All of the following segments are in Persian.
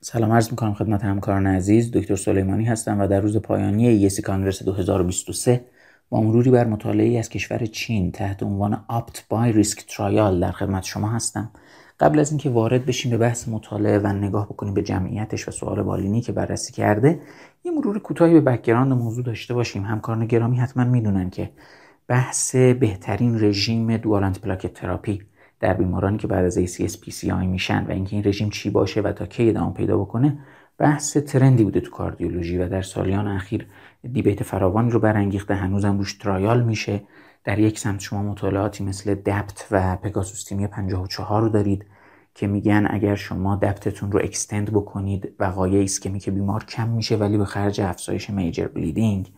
سلام عرض می‌کنم خدمت همکاران عزیز. دکتر سلیمانی هستم و در روز پایانی ESC Congress 2023 با مروری بر مطالعه از کشور چین تحت عنوان OPT-BIRISK trial در خدمت شما هستم. قبل از اینکه وارد بشیم به بحث مطالعه و نگاه بکنیم به جمعیتش و سوال بالینی که بررسی کرده یه مرور کوتاهی به background موضوع داشته باشیم. همکاران گرامی حتما می‌دونن که بحث بهترین رژیم dual antiplatelet therapy در بیمارانی که بعد از ACS PCI میشن و اینکه این رژیم چی باشه و تا کی ادامه پیدا بکنه بحث trend ی بوده تو کاردیولوژی و در سالیان اخیر debate فراوانی رو برانگیخته. هنوزم روش trial میشه. در یک سمت شما مطالعاتی مثل DAPT و PEGASUS-TIMI 54 رو دارید که میگن اگر شما DAPT تون رو extend بکنید وقایع ischemic بیمار کم میشه ولی به خرج افزایش major bleeding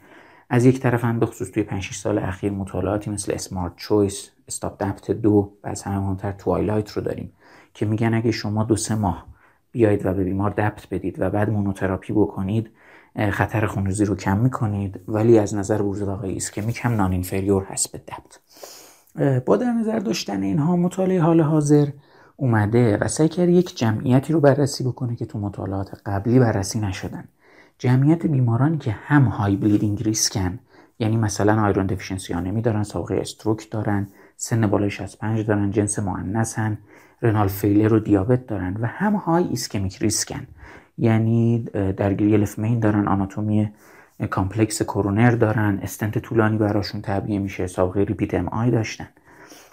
از یک طرف هم به توی 5 سال اخیر مطالعاتی مثل SMART-CHOICE STOPDAPT دو و از همه مهمتر TWILIGHT رو داریم که میگن اگه شما دو سه ماه بیایید و به بیمار DAPT بدید و بعد مونوتراپی بکنید خطر خونریزی رو کم می‌کنید ولی از نظر بروز وقایع ischemic هم non-inferior هست به DAPT با در نظر داشتن اینها مطالعه حال حاضر اومده و سعی کرد یک جمعیتی رو بررسی بکنه که تو مطالعات قبلی بررسی نشدن. جمعیت بیمارانی که هم high bleeding risk ن یعنی مثلا iron deficiency anemia دارن سابقه stroke دارن سن بالای 65 دارن جنس مؤنثن renal failure و دیابت دارن و هم high ischemic risk ن یعنی درگیری left main دارن آناتومی complex کرونر دارن استنت طولانی براشون تعبیه میشه سابقه repeat MI داشتن.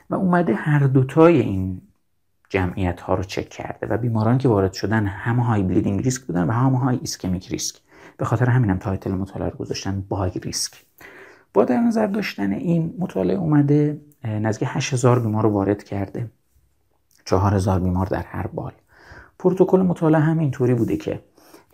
و اومده هر دوتای این جمعیت ها رو چک کرده و بیماران که وارد شدن هم high bleeding risk بودن و هم high ischemic risk. به خاطر همینم title مطالعه رو گذاشتن BIRISK. با در نظر داشتن این مطالعه اومده نزدیک 8000 بیمار رو وارد کرده. 4000 بیمار در هر بال. پروتکل مطالعه هم اینطوری بوده که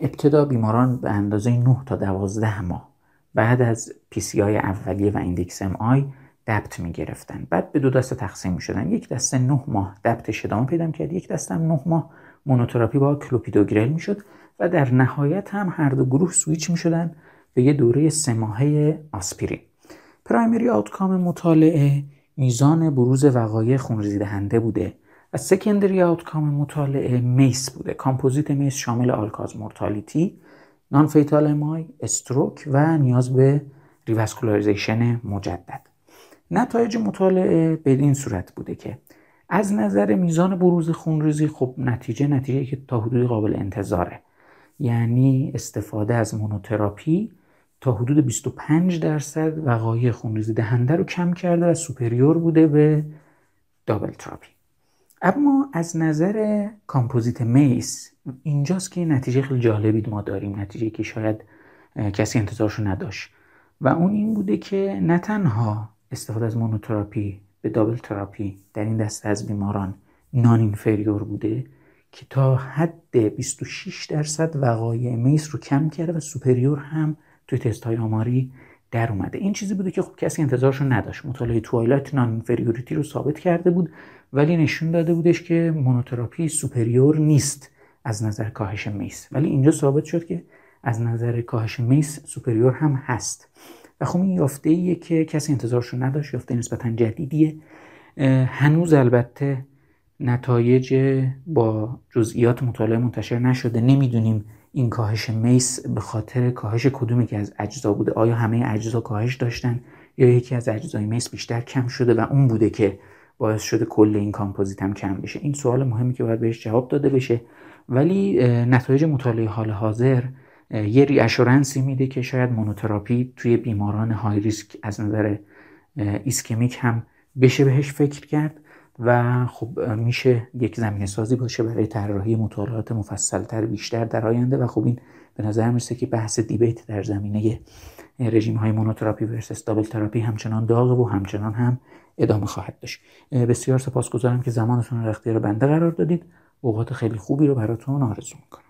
ابتدا بیماران به اندازه 9 تا 12 ماه بعد از PCI اولیه و index MI DAPT می گرفتن بعد به دو دسته تقسیم می شدن یک دسته 9 ماه DAPT ادامه پیدا کرد یک دسته هم 9 ماه مونوتراپی با کلوپیدوگرل می شد و در نهایت هم هر دو گروه سویچ می شدن به یه دوره سه ماهه آسپرین. primary outcome مطالعه میزان بروز وقایع خونریزی دهنده بوده و secondary outcome مطالعه MACE بوده. composite MACE شامل all-cause mortality non-fatal MI stroke و نیاز به revascularization مجدد. نتایج مطالعه به این صورت بوده که از نظر میزان بروز خونریزی خب نتیجه نتیجه که تا حدود قابل انتظاره. یعنی استفاده از مونوتراپی تا حدود 25 درصد وقایع خونریزی دهنده رو کم کرده و superior بوده به double therapy. اما از نظر composite MACE اینجاست که نتیجه خیلی جالبی ما داریم نتیجه که شاید کسی انتظارشو نداشت. و اون این بوده که نه تنها استفاده از مونوتراپی به double therapy در این دسته از بیماران non-inferior بوده که تا حد 26 درصد وقایع MACE رو کم کرده و superior هم توی تست های آماری در اومده. این چیزی بوده که خب کسی انتظارش رو نداشت. مطالعه TWILIGHT non-inferiority رو ثابت کرده بود ولی نشون داده بودش که مونوتراپی superior نیست از نظر کاهش MACE ولی اینجا ثابت شد که از نظر کاهش MACE superior هم هست. و خب این یافته ایه که کسی انتظارش رو نداشت یافته نسبتا جدیدیه. هنوز البته نتایج با جزئیات مطالعه منتشر نشده. نمی‌دونیم این کاهش MACE به خاطر کاهش کدوم یکی از اجزا بوده. آیا همه اجزا کاهش داشتن یا یکی از اجزای MACE بیشتر کم شده و اون بوده که باعث شده کل این کامپوزیت هم کم بشه؟ این سوال مهمی که باید بهش جواب داده بشه. ولی نتایج مطالعه حال حاضر یه reassurance ی میده که شاید مونوتراپی توی بیماران high risk از نظر ischemic هم بشه بهش فکر کرد. و خب میشه یک زمینه سازی باشه برای طراحی مطالعات مفصلتر بیشتر در آینده و خب این به نظر می‌رسه که بحث debate در زمینه رژیم های مونوتراپی versus double therapy همچنان داغه و همچنان هم ادامه خواهد داشت. بسیار سپاسگزارم که زمانتون رو اختیار بنده قرار دادید. اوقات خیلی خوبی رو براتون آرزو می‌کنم.